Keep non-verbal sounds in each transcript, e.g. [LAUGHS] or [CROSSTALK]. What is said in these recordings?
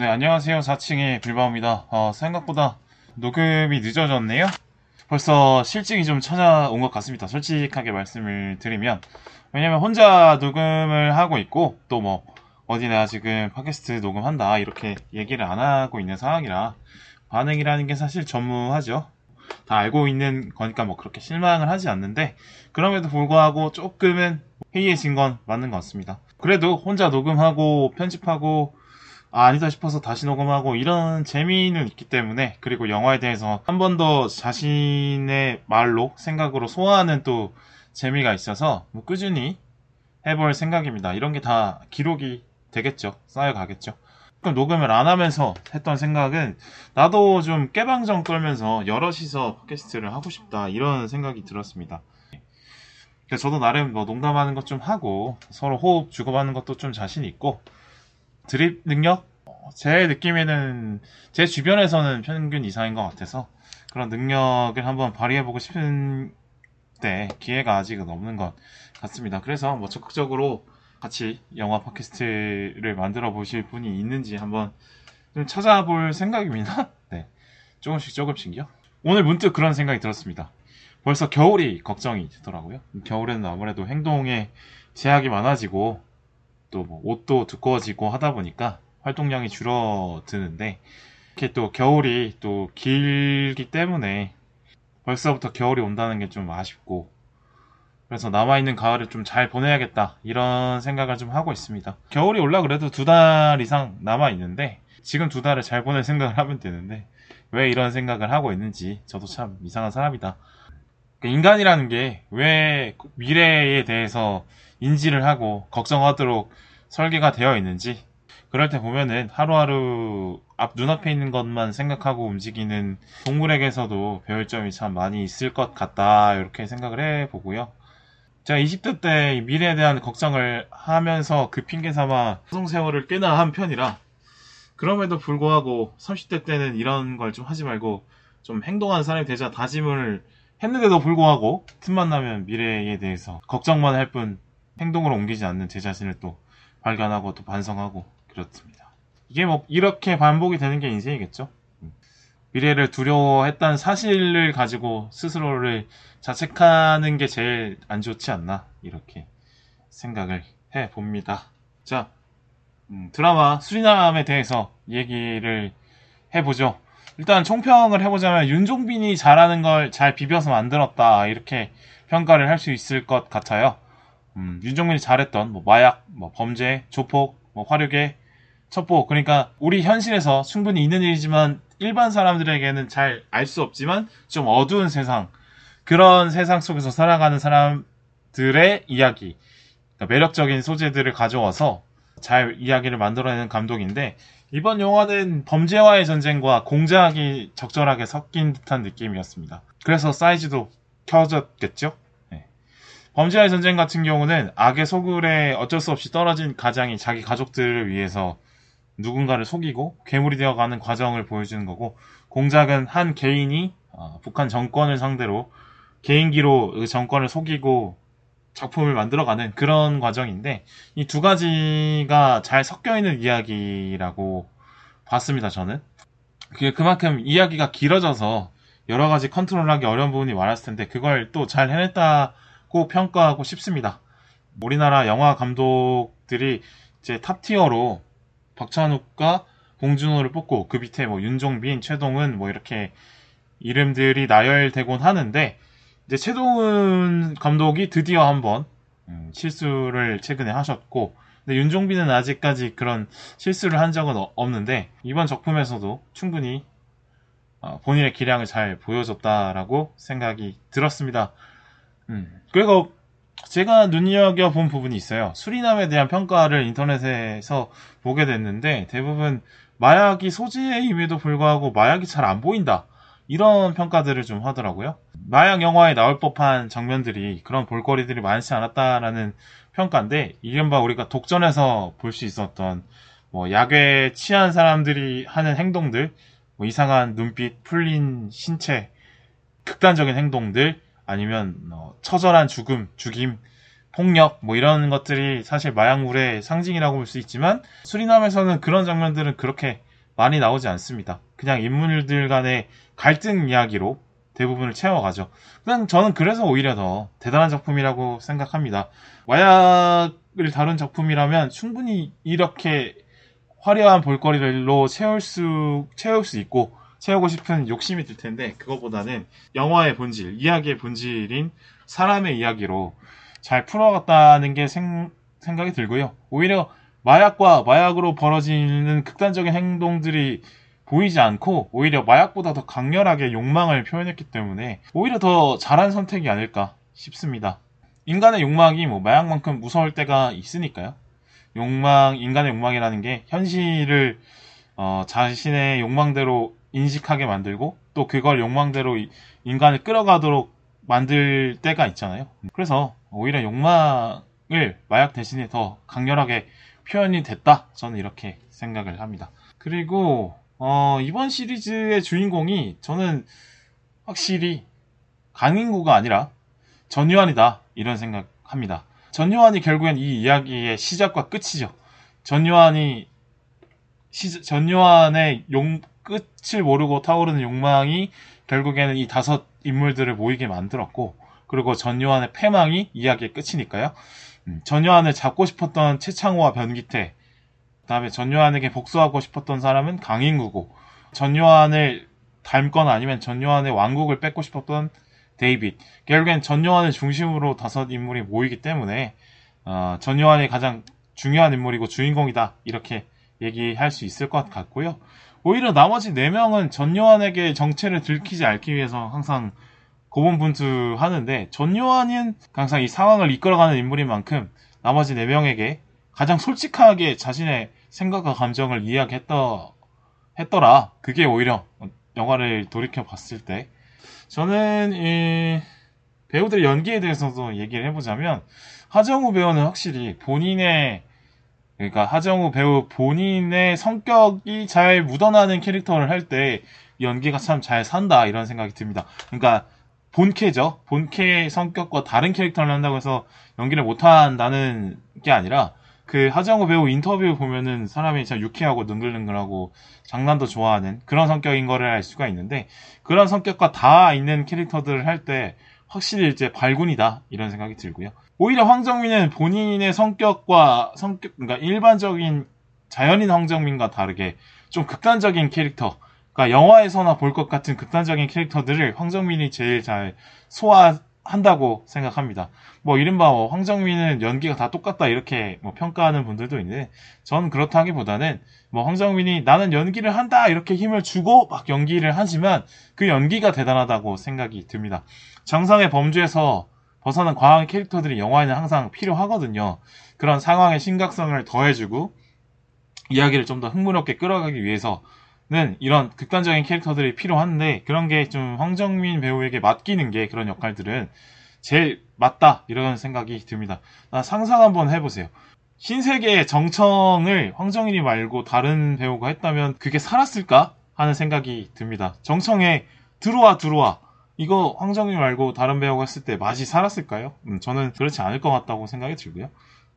네, 안녕하세요. 4층의 빌바오입니다. 어, 생각보다 녹음이 늦어졌네요. 벌써 실증이 좀 찾아온 것 같습니다. 솔직하게 말씀을 드리면. 왜냐면 혼자 녹음을 하고 있고, 또 뭐, 어디나 지금 팟캐스트 녹음한다, 이렇게 얘기를 안 하고 있는 상황이라, 반응이라는 게 사실 전무하죠. 다 알고 있는 거니까 뭐 그렇게 실망을 하지 않는데, 그럼에도 불구하고 조금은 해이해진 건 맞는 것 같습니다. 그래도 혼자 녹음하고 편집하고 아, 아니다 싶어서 다시 녹음하고 이런 재미는 있기 때문에 그리고 영화에 대해서 한 번 더 자신의 말로 생각으로 소화하는 또 재미가 있어서 뭐 꾸준히 해볼 생각입니다. 이런 게 다 기록이 되겠죠. 쌓여가겠죠. 그럼 녹음을 안 하면서 했던 생각은 나도 좀 깨방정 떨면서 여럿이서 팟캐스트를 하고 싶다 이런 생각이 들었습니다. 저도 나름 뭐 농담하는 것 좀 하고 서로 호흡 주고받는 것도 좀 자신 있고 드립 능력? 어, 제 느낌에는 제 주변에서는 평균 이상인 것 같아서 그런 능력을 한번 발휘해보고 싶은 때 기회가 아직은 없는 것 같습니다. 그래서 뭐 적극적으로 같이 영화 팟캐스트를 만들어 보실 분이 있는지 한번 좀 찾아볼 생각입니다. [LAUGHS] 네. 조금씩 조금씩요. 오늘 문득 그런 생각이 들었습니다. 벌써 겨울이 걱정이 되더라고요. 겨울에는 아무래도 행동에 제약이 많아지고 또 뭐 옷도 두꺼워지고 하다 보니까 활동량이 줄어드는데 이렇게 또 겨울이 또 길기 때문에 벌써부터 겨울이 온다는 게 좀 아쉽고 그래서 남아있는 가을을 좀 잘 보내야겠다 이런 생각을 좀 하고 있습니다. 겨울이 올라 그래도 두 달 이상 남아있는데 지금 두 달을 잘 보낼 생각을 하면 되는데 왜 이런 생각을 하고 있는지 저도 참 이상한 사람이다. 그러니까 인간이라는 게 왜 미래에 대해서 인지를 하고 걱정하도록 설계가 되어 있는지 그럴 때 보면은 하루하루 앞 눈앞에 있는 것만 생각하고 움직이는 동물에게서도 배울 점이 참 많이 있을 것 같다 이렇게 생각을 해보고요. 제가 20대 때 미래에 대한 걱정을 하면서 그 핑계 삼아 소송 세월을 꽤나 한 편이라 그럼에도 불구하고 30대 때는 이런 걸 좀 하지 말고 좀 행동하는 사람이 되자 다짐을 했는데도 불구하고 틈만 나면 미래에 대해서 걱정만 할 뿐 행동으로 옮기지 않는 제 자신을 또 발견하고 또 반성하고 그렇습니다. 이게 뭐 이렇게 반복이 되는 게 인생이겠죠. 미래를 두려워했다는 사실을 가지고 스스로를 자책하는 게 제일 안 좋지 않나 이렇게 생각을 해 봅니다. 자 음, 드라마 수리남에 대해서 얘기를 해보죠. 일단 총평을 해보자면 윤종빈이 잘하는 걸 잘 비벼서 만들었다 이렇게 평가를 할 수 있을 것 같아요. 음, 윤종민이 잘했던 뭐 마약, 뭐 범죄, 조폭, 뭐 화력의 첩보 그러니까 우리 현실에서 충분히 있는 일이지만 일반 사람들에게는 잘 알 수 없지만 좀 어두운 세상 그런 세상 속에서 살아가는 사람들의 이야기 그러니까 매력적인 소재들을 가져와서 잘 이야기를 만들어내는 감독인데 이번 영화는 범죄와의 전쟁과 공작이 적절하게 섞인 듯한 느낌이었습니다. 그래서 사이즈도 켜졌겠죠? 범죄와의 전쟁 같은 경우는 악의 소굴에 어쩔 수 없이 떨어진 가장이 자기 가족들을 위해서 누군가를 속이고 괴물이 되어가는 과정을 보여주는 거고 공작은 한 개인이 어, 북한 정권을 상대로 개인기로 그 정권을 속이고 작품을 만들어가는 그런 과정인데 이 두 가지가 잘 섞여 있는 이야기라고 봤습니다 저는 그게 그만큼 이야기가 길어져서 여러 가지 컨트롤하기 어려운 부분이 많았을 텐데 그걸 또 잘 해냈다 고 평가하고 싶습니다. 우리나라 영화 감독들이 이제 탑티어로 박찬욱과 봉준호를 뽑고 그 밑에 뭐 윤종빈, 최동은 뭐 이렇게 이름들이 나열되곤 하는데 이제 최동은 감독이 드디어 한번 음, 실수를 최근에 하셨고 근데 윤종빈은 아직까지 그런 실수를 한 적은 없는데 이번 작품에서도 충분히 어, 본인의 기량을 잘 보여줬다라고 생각이 들었습니다. 음. 그리고 제가 눈여겨본 부분이 있어요. 수리남에 대한 평가를 인터넷에서 보게 됐는데 대부분 마약이 소재임에도 불구하고 마약이 잘 안 보인다. 이런 평가들을 좀 하더라고요. 마약 영화에 나올 법한 장면들이 그런 볼거리들이 많지 않았다라는 평가인데 이른바 우리가 독전에서 볼 수 있었던 뭐 약에 취한 사람들이 하는 행동들, 뭐 이상한 눈빛, 풀린 신체, 극단적인 행동들, 아니면 어, 처절한 죽음, 죽임, 폭력 뭐 이런 것들이 사실 마약물의 상징이라고 볼 수 있지만 수리남에서는 그런 장면들은 그렇게 많이 나오지 않습니다. 그냥 인물들 간의 갈등 이야기로 대부분을 채워가죠. 그냥 저는 그래서 오히려 더 대단한 작품이라고 생각합니다. 마약을 다룬 작품이라면 충분히 이렇게 화려한 볼거리로 채울 수, 채울 수 있고, 채우고 싶은 욕심이 들 텐데, 그거보다는 영화의 본질, 이야기의 본질인 사람의 이야기로 잘 풀어갔다는 게 생, 생각이 들고요. 오히려 마약과 마약으로 벌어지는 극단적인 행동들이 보이지 않고 오히려 마약보다 더 강렬하게 욕망을 표현했기 때문에 오히려 더 잘한 선택이 아닐까 싶습니다. 인간의 욕망이 뭐 마약만큼 무서울 때가 있으니까요. 욕망, 인간의 욕망이라는 게 현실을 어, 자신의 욕망대로 인식하게 만들고 또 그걸 욕망대로 인간을 끌어가도록 만들 때가 있잖아요. 그래서 오히려 욕망을 마약 대신에 더 강렬하게 표현이 됐다. 저는 이렇게 생각을 합니다. 그리고 어, 이번 시리즈의 주인공이 저는 확실히 강인구가 아니라 전유한이다 이런 생각합니다. 전유한이 결국엔 이 이야기의 시작과 끝이죠. 전유한이 시, 전유한의 용 끝을 모르고 타오르는 욕망이 결국에는 이 다섯 인물들을 모이게 만들었고 그리고 전요한의 패망이 이야기의 끝이니까요. 음, 전요한을 잡고 싶었던 최창호와 변기태 그다음에 전요한에게 복수하고 싶었던 사람은 강인구고 전요한을 닮거나 아니면 전요한의 왕국을 뺏고 싶었던 데이빗 결국엔 전요한을 중심으로 다섯 인물이 모이기 때문에 어, 전요한이 가장 중요한 인물이고 주인공이다 이렇게 얘기할 수 있을 것 같고요. 오히려 나머지 4명은 전요한에게 정체를 들키지 않기 위해서 항상 고분분투 하는데 전요한은 항상 이 상황을 이끌어가는 인물인 만큼 나머지 4명에게 가장 솔직하게 자신의 생각과 감정을 이야기했더, 했더라. 그게 오히려 영화를 돌이켜 봤을 때 저는 이 배우들의 연기에 대해서도 얘기를 해보자면 하정우 배우는 확실히 본인의 그러니까 하정우 배우 본인의 성격이 잘 묻어나는 캐릭터를 할 때 연기가 참 잘 산다 이런 생각이 듭니다. 그러니까 본캐죠. 본캐 성격과 다른 캐릭터를 한다고 해서 연기를 못한다는 게 아니라 그 하정우 배우 인터뷰 보면은 사람이 참 유쾌하고 능글능글하고 장난도 좋아하는 그런 성격인 거를 알 수가 있는데 그런 성격과 다 있는 캐릭터들을 할 때 확실히 이제 발군이다 이런 생각이 들고요. 오히려 황정민은 본인의 성격과 성격 그러니까 일반적인 자연인 황정민과 다르게 좀 극단적인 캐릭터 그러니까 영화에서나 볼 것 같은 극단적인 캐릭터들을 황정민이 제일 잘 소화 한다고 생각합니다. 뭐 이른바 뭐 황정민은 연기가 다 똑같다 이렇게 뭐 평가하는 분들도 있는데 저는 그렇다기보다는 뭐 황정민이 나는 연기를 한다 이렇게 힘을 주고 막 연기를 하지만 그 연기가 대단하다고 생각이 듭니다. 정상의 범죄에서 벗어난 과한 캐릭터들이 영화에는 항상 필요하거든요. 그런 상황의 심각성을 더해주고 이야기를 좀 더 흥미롭게 끌어가기 위해서 는 이런 극단적인 캐릭터들이 필요한데 그런 게 좀 황정민 배우에게 맡기는 게 그런 역할들은 제일 맞다 이런 생각이 듭니다. 상상 한번 해보세요. 신세계의 정청을 황정민이 말고 다른 배우가 했다면 그게 살았을까 하는 생각이 듭니다. 정청에 들어와 들어와 이거 황정민 말고 다른 배우가 했을 때 맛이 살았을까요? 음, 저는 그렇지 않을 것 같다고 생각이 들고요.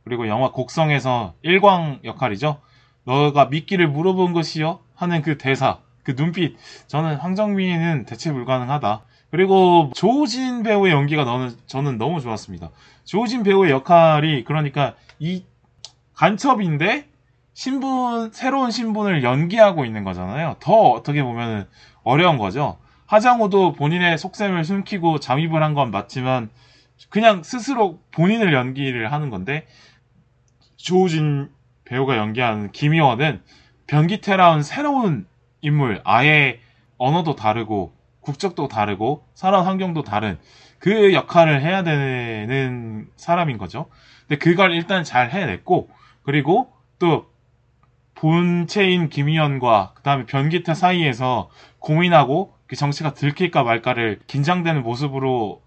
그리고 영화 곡성에서 일광 역할이죠. 너가 미끼를 물어본 것이요? 하는 그 대사, 그 눈빛. 저는 황정민은 대체 불가능하다. 그리고 조진 배우의 연기가 너는, 저는 너무 좋았습니다. 조진 배우의 역할이 그러니까 이 간첩인데 신분, 새로운 신분을 연기하고 있는 거잖아요. 더 어떻게 보면 어려운 거죠. 하장우도 본인의 속셈을 숨기고 잠입을 한 건 맞지만 그냥 스스로 본인을 연기를 하는 건데 조진 배우가 연기하는 김희원은 변기태라는 새로운 인물, 아예 언어도 다르고 국적도 다르고 살아온 환경도 다른 그 역할을 해야 되는 사람인 거죠. 근데 그걸 일단 잘 해냈고 그리고 또 본체인 김희연과 그 다음에 변기태 사이에서 고민하고 그 정치가 들킬까 말까를 긴장되는 모습으로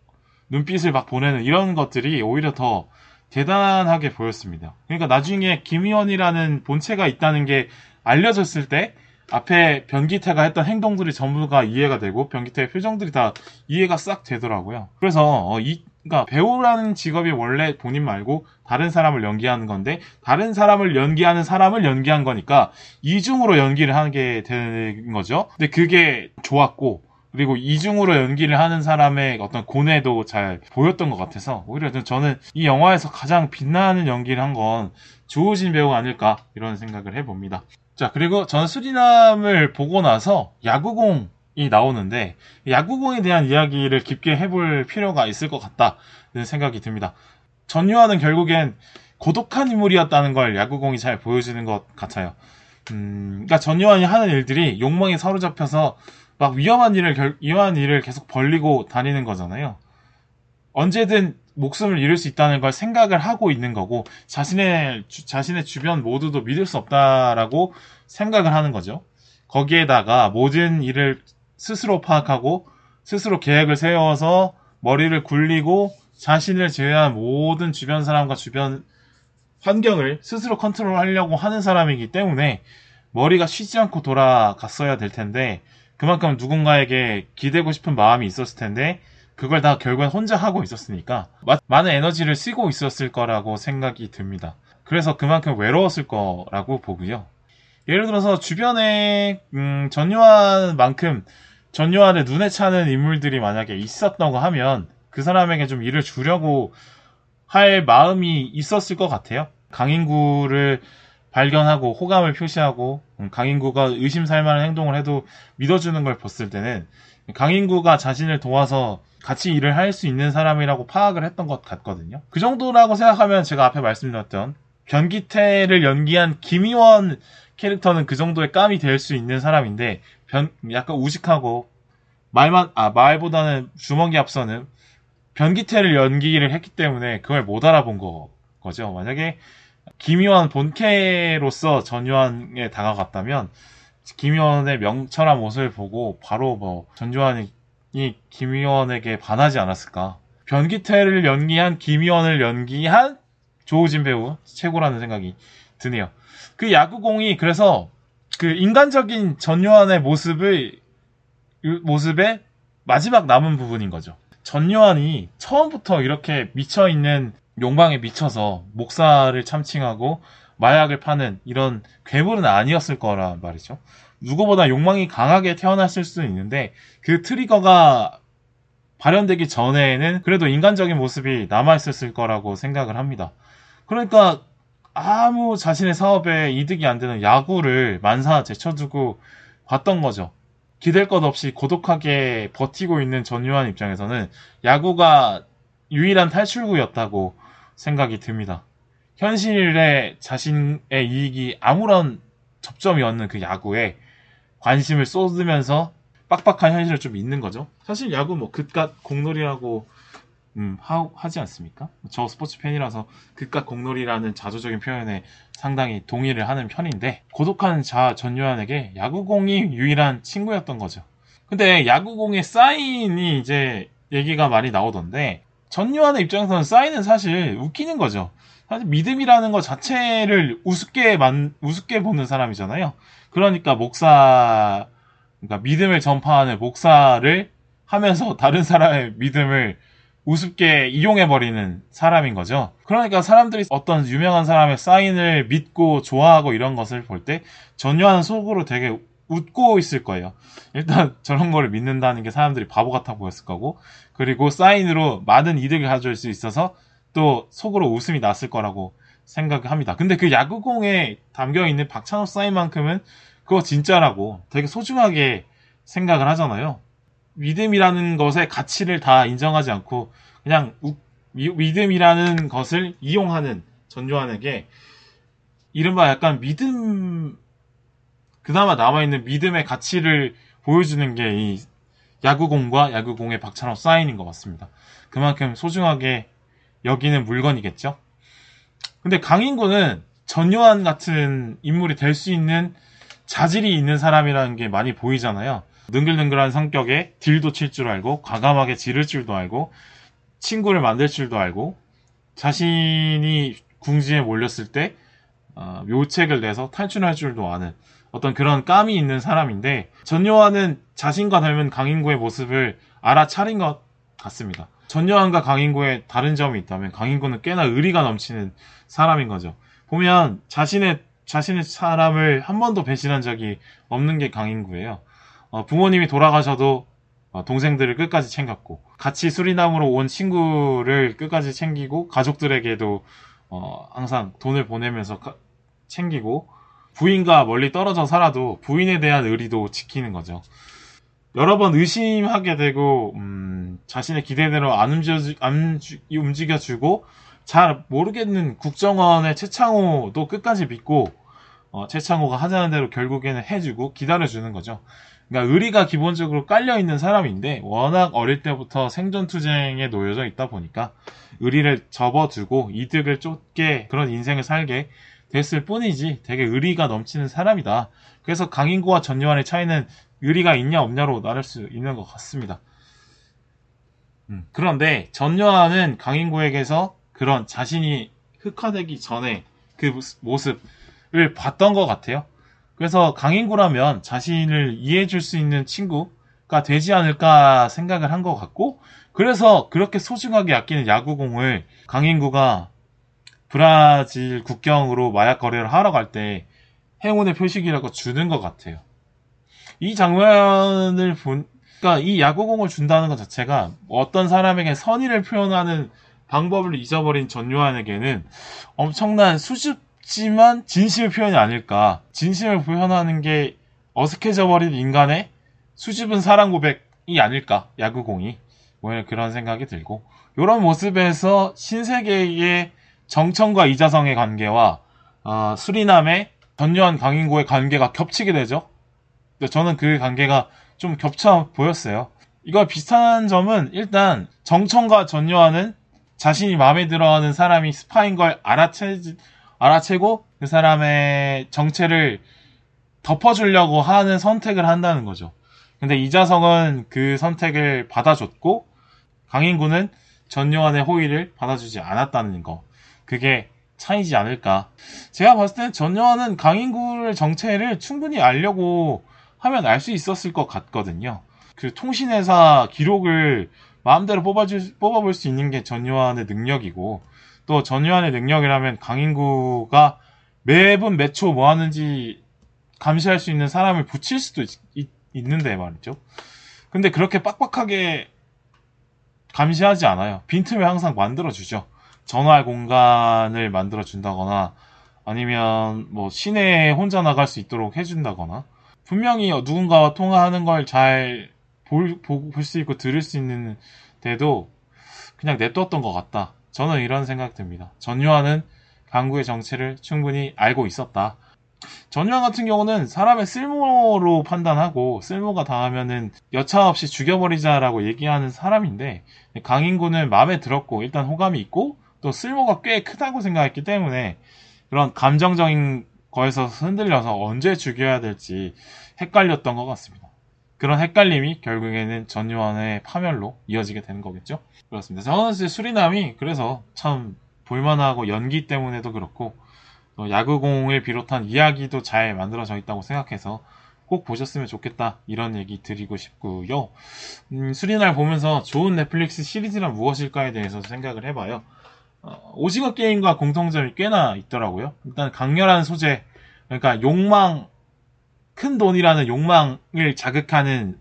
눈빛을 막 보내는 이런 것들이 오히려 더 대단하게 보였습니다. 그러니까 나중에 김희원이라는 본체가 있다는 게 알려졌을 때 앞에 변기태가 했던 행동들이 전부가 이해가 되고 변기태의 표정들이 다 이해가 싹 되더라고요. 그래서 어, 이 그러니까 배우라는 직업이 원래 본인 말고 다른 사람을 연기하는 건데 다른 사람을 연기하는 사람을 연기한 거니까 이중으로 연기를 하게 되는 거죠. 근데 그게 좋았고 그리고 이중으로 연기를 하는 사람의 어떤 고뇌도 잘 보였던 것 같아서 오히려 저는 이 영화에서 가장 빛나는 연기를 한 건 조우진 배우가 아닐까 이런 생각을 해봅니다. 자 그리고 저는 수리남을 보고 나서 야구공 이 나오는데 야구공에 대한 이야기를 깊게 해볼 필요가 있을 것 같다는 생각이 듭니다. 전유아는 결국엔 고독한 인물이었다는 걸 야구공이 잘 보여주는 것 같아요. 음, 그러니까 전유한이 하는 일들이 욕망에 사로잡혀서 막 위험한 일을 결, 위험한 일을 계속 벌리고 다니는 거잖아요. 언제든 목숨을 잃을 수 있다는 걸 생각을 하고 있는 거고 자신의 주, 자신의 주변 모두도 믿을 수 없다라고 생각을 하는 거죠. 거기에다가 모든 일을 스스로 파악하고 스스로 계획을 세워서 머리를 굴리고 자신을 제외한 모든 주변 사람과 주변 환경을 스스로 컨트롤하려고 하는 사람이기 때문에 머리가 쉬지 않고 돌아갔어야 될 텐데 그만큼 누군가에게 기대고 싶은 마음이 있었을 텐데 그걸 다 결국엔 혼자 하고 있었으니까 많은 에너지를 쓰고 있었을 거라고 생각이 듭니다. 그래서 그만큼 외로웠을 거라고 보고요. 예를 들어서 주변에 음, 전요한만큼 전요한의 눈에 차는 인물들이 만약에 있었다고 하면 그 사람에게 좀 일을 주려고 할 마음이 있었을 것 같아요. 강인구를 발견하고 호감을 표시하고 음, 강인구가 의심 살만한 행동을 해도 믿어주는 걸 봤을 때는 강인구가 자신을 도와서 같이 일을 할 수 있는 사람이라고 파악을 했던 것 같거든요. 그 정도라고 생각하면 제가 앞에 말씀드렸던 변기태를 연기한 김희원 캐릭터는 그 정도의 깜이 될 수 있는 사람인데 변 약간 우직하고 말만 아 말보다는 주먹이 앞서는 변기태를 연기를 했기 때문에 그걸 못 알아본 거, 거죠. 만약에 김희원 본캐로서 전유한에 다가갔다면 김희원의 명철한 모습을 보고 바로 뭐 전유한이 김희원에게 반하지 않았을까. 변기태를 연기한 김희원을 연기한 조우진 배우 최고라는 생각이 드네요. 그 야구공이 그래서 그 인간적인 전요한의 모습을 모습의 마지막 남은 부분인 거죠. 전요한이 처음부터 이렇게 미쳐 있는 욕망에 미쳐서 목사를 참칭하고 마약을 파는 이런 괴물은 아니었을 거란 말이죠. 누구보다 욕망이 강하게 태어났을 수도 있는데 그 트리거가 발현되기 전에는 그래도 인간적인 모습이 남아있었을 거라고 생각을 합니다. 그러니까 아무 자신의 사업에 이득이 안 되는 야구를 만사 제쳐두고 봤던 거죠. 기댈 것 없이 고독하게 버티고 있는 전유한 입장에서는 야구가 유일한 탈출구였다고 생각이 듭니다. 현실에 자신의 이익이 아무런 접점이 없는 그 야구에 관심을 쏟으면서 빡빡한 현실을 좀 있는 거죠. 사실 야구 뭐 그깟 공놀이라고 음, 하, 지 않습니까? 저 스포츠 팬이라서 그깟 공놀이라는 자조적인 표현에 상당히 동의를 하는 편인데 고독한 자 전유한에게 야구공이 유일한 친구였던 거죠. 근데 야구공의 사인이 이제 얘기가 많이 나오던데 전유한의 입장에서는 사인은 사실 웃기는 거죠. 사실 믿음이라는 것 자체를 우습게 만 우습게 보는 사람이잖아요. 그러니까 목사 그러니까 믿음을 전파하는 목사를 하면서 다른 사람의 믿음을 우습게 이용해버리는 사람인 거죠. 그러니까 사람들이 어떤 유명한 사람의 사인을 믿고 좋아하고 이런 것을 볼 때 전유한 속으로 되게 웃고 있을 거예요. 일단 저런 거를 믿는다는 게 사람들이 바보 같아 보였을 거고, 그리고 사인으로 많은 이득을 가져올 수 있어서 또 속으로 웃음이 났을 거라고 생각을 합니다. 근데 그 야구공에 담겨 있는 박찬호 사인만큼은 그거 진짜라고 되게 소중하게 생각을 하잖아요. 믿음이라는 것의 가치를 다 인정하지 않고 그냥 우, 믿음이라는 것을 이용하는 전조환에게 이른바 약간 믿음 그나마 남아있는 믿음의 가치를 보여주는 게 이 야구공과 야구공의 박찬호 사인인 것 같습니다. 그만큼 소중하게 여기는 물건이겠죠. 근데 강인구는 전요한 같은 인물이 될 수 있는 자질이 있는 사람이라는 게 많이 보이잖아요. 능글능글한 성격에 딜도 칠 줄 알고 과감하게 지를 줄도 알고 친구를 만들 줄도 알고 자신이 궁지에 몰렸을 때 어, 묘책을 내서 탈출할 줄도 아는 어떤 그런 감이 있는 사람인데 전요한은 자신과 닮은 강인구의 모습을 알아차린 것 같습니다. 전요한과 강인구의 다른 점이 있다면 강인구는 꽤나 의리가 넘치는 사람인 거죠. 보면 자신의 자신의 사람을 한 번도 배신한 적이 없는 게 강인구예요. 어, 부모님이 돌아가셔도 어, 동생들을 끝까지 챙겼고 같이 수리남으로 온 친구를 끝까지 챙기고 가족들에게도 어, 항상 돈을 보내면서 가, 챙기고 부인과 멀리 떨어져 살아도 부인에 대한 의리도 지키는 거죠. 여러 번 의심하게 되고 음, 자신의 기대대로 안, 움직여, 안 움직여 주고 잘 모르겠는 국정원의 최창호도 끝까지 믿고 어, 최창호가 하자는 대로 결국에는 해주고 기다려주는 거죠. 그러니까 의리가 기본적으로 깔려 있는 사람인데 워낙 어릴 때부터 생존 투쟁에 놓여져 있다 보니까 의리를 접어두고 이득을 쫓게 그런 인생을 살게 됐을 뿐이지 되게 의리가 넘치는 사람이다. 그래서 강인구와 전요한의 차이는 의리가 있냐 없냐로 나눌 수 있는 것 같습니다. 음, 그런데 전요한은 강인구에게서 그런 자신이 흑화되기 전에 그 모습을 봤던 것 같아요. 그래서 강인구라면 자신을 이해해 줄 수 있는 친구가 되지 않을까 생각을 한 것 같고, 그래서 그렇게 소중하게 아끼는 야구공을 강인구가 브라질 국경으로 마약 거래를 하러 갈 때 행운의 표식이라고 주는 것 같아요. 이 장면을 본, 그러니까 이 야구공을 준다는 것 자체가 어떤 사람에게 선의를 표현하는 방법을 잊어버린 전요한에게는 엄청난 수줍지만 진심의 표현이 아닐까. 진심을 표현하는 게 어색해져 버린 인간의 수줍은 사랑 고백이 아닐까. 야구공이. 뭐 그런 생각이 들고. 이런 모습에서 신세계의 정청과 이자성의 관계와 어, 수리남의 전요한 강인고의 관계가 겹치게 되죠. 저는 그 관계가 좀 겹쳐 보였어요. 이거 비슷한 점은 일단 정청과 전요한은 자신이 마음에 들어하는 사람이 스파인 걸 알아채, 알아채고 그 사람의 정체를 덮어주려고 하는 선택을 한다는 거죠. 근데 이자성은 그 선택을 받아줬고 강인구는 전요한의 호의를 받아주지 않았다는 거. 그게 차이지 않을까. 제가 봤을 때는 전요한은 강인구의 정체를 충분히 알려고 하면 알 수 있었을 것 같거든요. 그 통신회사 기록을 마음대로 뽑아줄, 뽑아볼 수 있는 게 전요한의 능력이고, 또 전요한의 능력이라면 강인구가 매분 매초 뭐 하는지 감시할 수 있는 사람을 붙일 수도 있, 있는데 말이죠. 근데 그렇게 빡빡하게 감시하지 않아요. 빈틈을 항상 만들어주죠. 전화할 공간을 만들어 준다거나 아니면 뭐 시내에 혼자 나갈 수 있도록 해준다거나 분명히 누군가와 통화하는 걸 잘 볼 수 있고 들을 수 있는 데도 그냥 냅뒀던 것 같다. 저는 이런 생각 듭니다. 전유한은 강구의 정체를 충분히 알고 있었다. 전유한 같은 경우는 사람의 쓸모로 판단하고 쓸모가 당하면은 여차없이 죽여버리자라고 얘기하는 사람인데 강인구는 마음에 들었고 일단 호감이 있고 또 쓸모가 꽤 크다고 생각했기 때문에 그런 감정적인 거에서 흔들려서 언제 죽여야 될지 헷갈렸던 것 같습니다. 그런 헷갈림이 결국에는 전유한의 파멸로 이어지게 되는 거겠죠. 그렇습니다. 저는 수리남이 그래서 참 볼만하고 연기 때문에도 그렇고 야구공을 비롯한 이야기도 잘 만들어져 있다고 생각해서 꼭 보셨으면 좋겠다 이런 얘기 드리고 싶고요. 음, 수리날 보면서 좋은 넷플릭스 시리즈란 무엇일까에 대해서 생각을 해봐요. 어, 오징어 게임과 공통점이 꽤나 있더라고요. 일단 강렬한 소재, 그러니까 욕망 큰 돈이라는 욕망을 자극하는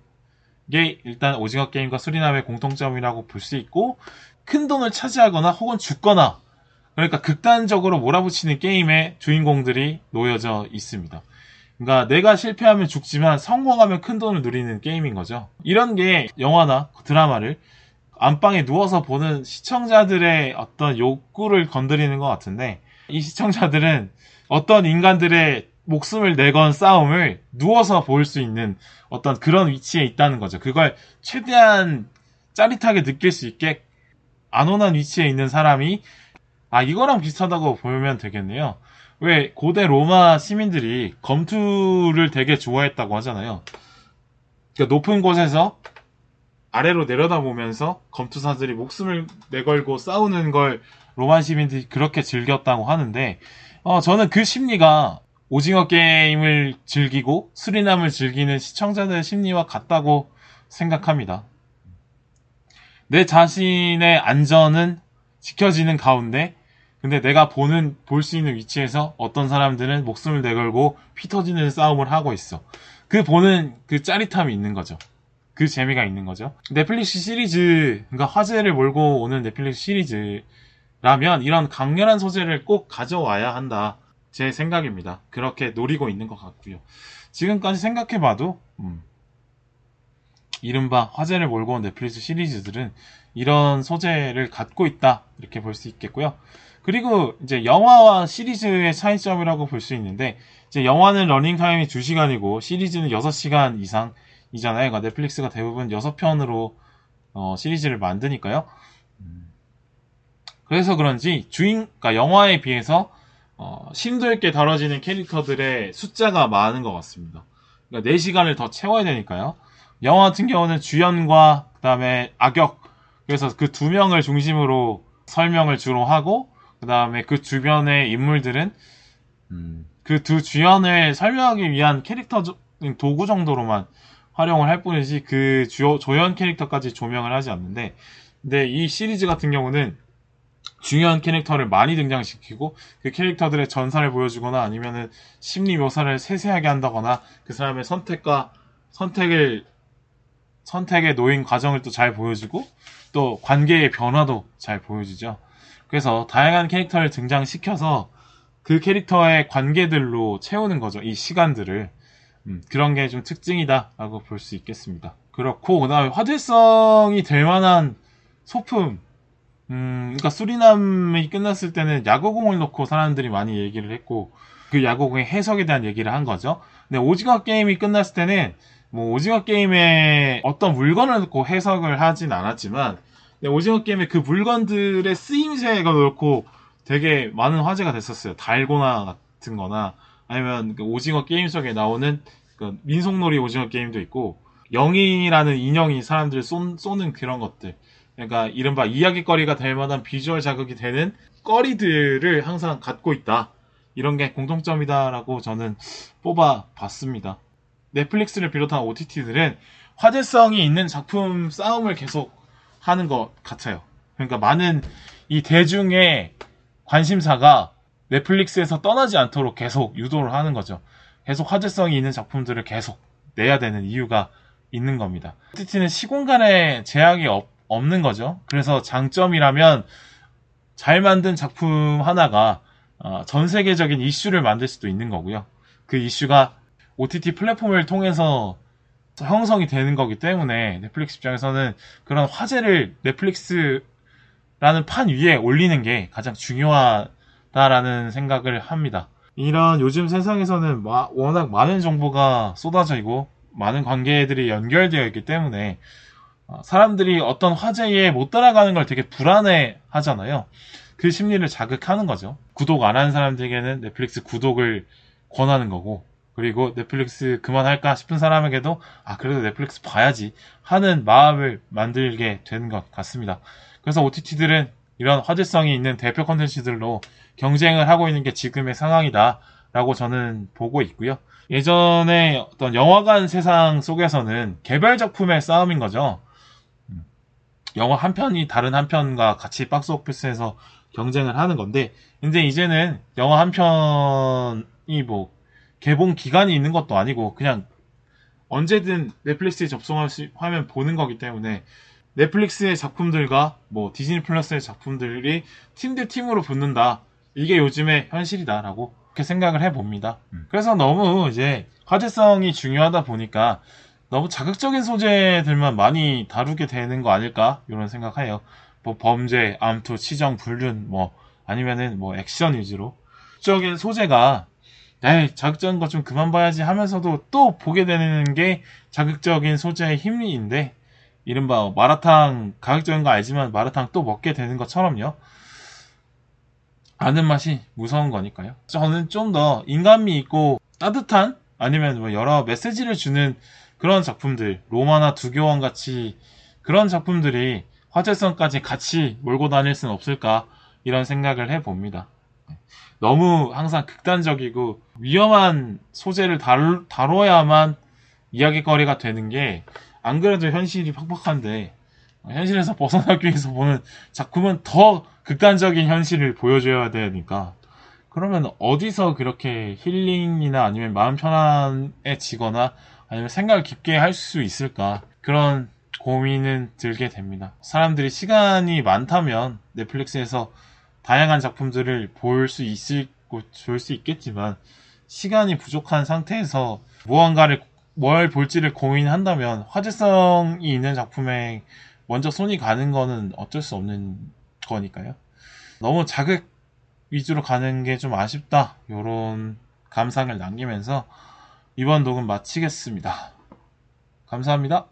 게 일단 오징어 게임과 수리남의 공통점이라고 볼 수 있고 큰 돈을 차지하거나 혹은 죽거나 그러니까 극단적으로 몰아붙이는 게임의 주인공들이 놓여져 있습니다. 그러니까 내가 실패하면 죽지만 성공하면 큰 돈을 누리는 게임인 거죠. 이런 게 영화나 드라마를 안방에 누워서 보는 시청자들의 어떤 욕구를 건드리는 것 같은데 이 시청자들은 어떤 인간들의 목숨을 내건 싸움을 누워서 볼 수 있는 어떤 그런 위치에 있다는 거죠. 그걸 최대한 짜릿하게 느낄 수 있게 안온한 위치에 있는 사람이 아 이거랑 비슷하다고 보면 되겠네요. 왜 고대 로마 시민들이 검투를 되게 좋아했다고 하잖아요. 그러니까 높은 곳에서 아래로 내려다보면서 검투사들이 목숨을 내걸고 싸우는 걸 로만 시민들이 그렇게 즐겼다고 하는데 어, 저는 그 심리가 오징어 게임을 즐기고 수리남을 즐기는 시청자들의 심리와 같다고 생각합니다. 내 자신의 안전은 지켜지는 가운데 근데 내가 보는 볼 수 있는 위치에서 어떤 사람들은 목숨을 내걸고 피 터지는 싸움을 하고 있어. 그 보는 그 짜릿함이 있는 거죠. 그 재미가 있는 거죠. 넷플릭스 시리즈, 그러니까 화제를 몰고 오는 넷플릭스 시리즈라면 이런 강렬한 소재를 꼭 가져와야 한다. 제 생각입니다. 그렇게 노리고 있는 것 같고요. 지금까지 생각해봐도 음, 이른바 화제를 몰고 온 넷플릭스 시리즈들은 이런 소재를 갖고 있다 이렇게 볼 수 있겠고요. 그리고 이제 영화와 시리즈의 차이점이라고 볼 수 있는데 이제 영화는 러닝 타임이 2시간이고 시리즈는 6시간 이상 이잖아요. 그러니까 넷플릭스가 대부분 6편으로 어, 시리즈를 만드니까요. 그래서 그런지 주인 그러니까 영화에 비해서 어, 심도 있게 다뤄지는 캐릭터들의 숫자가 많은 것 같습니다. 그러니까 4시간을 더 채워야 되니까요. 영화 같은 경우는 주연과 그다음에 악역 그래서 그 두 명을 중심으로 설명을 주로 하고 그다음에 그 주변의 인물들은 음, 그 두 주연을 설명하기 위한 캐릭터 도구 정도로만 활용을 할 뿐이지 그 주요 조연 캐릭터까지 조명을 하지 않는데 근데 이 시리즈 같은 경우는 중요한 캐릭터를 많이 등장시키고 그 캐릭터들의 전사를 보여주거나 아니면은 심리 묘사를 세세하게 한다거나 그 사람의 선택과 선택을 선택에 놓인 과정을 또 잘 보여주고 또 관계의 변화도 잘 보여주죠. 그래서 다양한 캐릭터를 등장시켜서 그 캐릭터의 관계들로 채우는 거죠. 이 시간들을. 음, 그런 게 좀 특징이다라고 볼 수 있겠습니다. 그렇고 그다음에 화제성이 될 만한 소품 음, 그러니까 수리남이 끝났을 때는 야구공을 놓고 사람들이 많이 얘기를 했고 그 야구공의 해석에 대한 얘기를 한 거죠. 근데 오징어 게임이 끝났을 때는 뭐 오징어 게임에 어떤 물건을 놓고 해석을 하진 않았지만 오징어 게임의 그 물건들의 쓰임새가 그렇고 되게 많은 화제가 됐었어요. 달고나 같은 거나 아니면 그 오징어 게임 속에 나오는 그 민속놀이 오징어 게임도 있고 영이라는 인형이 사람들을 쏜, 쏘는 그런 것들 그러니까 이른바 이야기거리가 될 만한 비주얼 자극이 되는 거리들을 항상 갖고 있다. 이런 게 공통점이다라고 저는 뽑아 봤습니다. 넷플릭스를 비롯한 OTT들은 화제성이 있는 작품 싸움을 계속 하는 것 같아요. 그러니까 많은 이 대중의 관심사가 넷플릭스에서 떠나지 않도록 계속 유도를 하는 거죠. 계속 화제성이 있는 작품들을 계속 내야 되는 이유가 있는 겁니다. OTT는 시공간에 제약이 없, 없는 거죠. 그래서 장점이라면 잘 만든 작품 하나가 어, 전 세계적인 이슈를 만들 수도 있는 거고요. 그 이슈가 OTT 플랫폼을 통해서 형성이 되는 거기 때문에 넷플릭스 입장에서는 그런 화제를 넷플릭스라는 판 위에 올리는 게 가장 중요 하다라는 생각을 합니다. 이런 요즘 세상에서는 마, 워낙 많은 정보가 쏟아져 있고 많은 관계들이 연결되어 있기 때문에 어, 사람들이 어떤 화제에 못 따라가는 걸 되게 불안해 하잖아요. 그 심리를 자극하는 거죠. 구독 안 한 사람들에게는 넷플릭스 구독을 권하는 거고, 그리고 넷플릭스 그만할까 싶은 사람에게도, 아, 그래도 넷플릭스 봐야지 하는 마음을 만들게 되는 것 같습니다. 그래서 OTT들은 이런 화제성이 있는 대표 컨텐츠들로 경쟁을 하고 있는 게 지금의 상황이다. 라고 저는 보고 있고요. 예전에 어떤 영화관 세상 속에서는 개별 작품의 싸움인 거죠. 영화 한 편이 다른 한 편과 같이 박스 오피스에서 경쟁을 하는 건데, 근데 이제는 영화 한 편이 뭐 개봉 기간이 있는 것도 아니고 그냥 언제든 넷플릭스에 접속하면 보는 거기 때문에 넷플릭스의 작품들과 뭐 디즈니 플러스의 작품들이 팀대 팀으로 붙는다. 이게 요즘의 현실이다라고 그렇게 생각을 해봅니다. 음. 그래서 너무 이제 화제성이 중요하다 보니까 너무 자극적인 소재들만 많이 다루게 되는 거 아닐까 이런 생각해요. 뭐 범죄, 암투, 치정, 불륜 뭐 아니면은 뭐 액션 위주로 적인 소재가 에이 자극적인 거 좀 그만 봐야지 하면서도 또 보게 되는 게 자극적인 소재의 힘리인데 이른바 마라탕 가격적인 거 알지만 마라탕 또 먹게 되는 것처럼요. 아는 맛이 무서운 거니까요. 저는 좀 더 인간미 있고 따뜻한 아니면 뭐 여러 메시지를 주는 그런 작품들 로마나 두교원 같이 그런 작품들이 화제성까지 같이 몰고 다닐 수는 없을까 이런 생각을 해봅니다. 너무 항상 극단적이고 위험한 소재를 다뤄야만 이야기거리가 되는 게 안 그래도 현실이 팍팍한데 현실에서 벗어나기 위해서 보는 작품은 더 극단적인 현실을 보여줘야 되니까 그러면 어디서 그렇게 힐링이나 아니면 마음 편안해지거나 아니면 생각을 깊게 할 수 있을까 그런 고민은 들게 됩니다. 사람들이 시간이 많다면 넷플릭스에서 다양한 작품들을 볼 수 있을 볼 수 있겠지만 시간이 부족한 상태에서 무언가를 뭘 볼지를 고민한다면 화제성이 있는 작품에 먼저 손이 가는 거는 어쩔 수 없는 거니까요. 너무 자극 위주로 가는 게 좀 아쉽다. 요런 감상을 남기면서 이번 녹음 마치겠습니다. 감사합니다.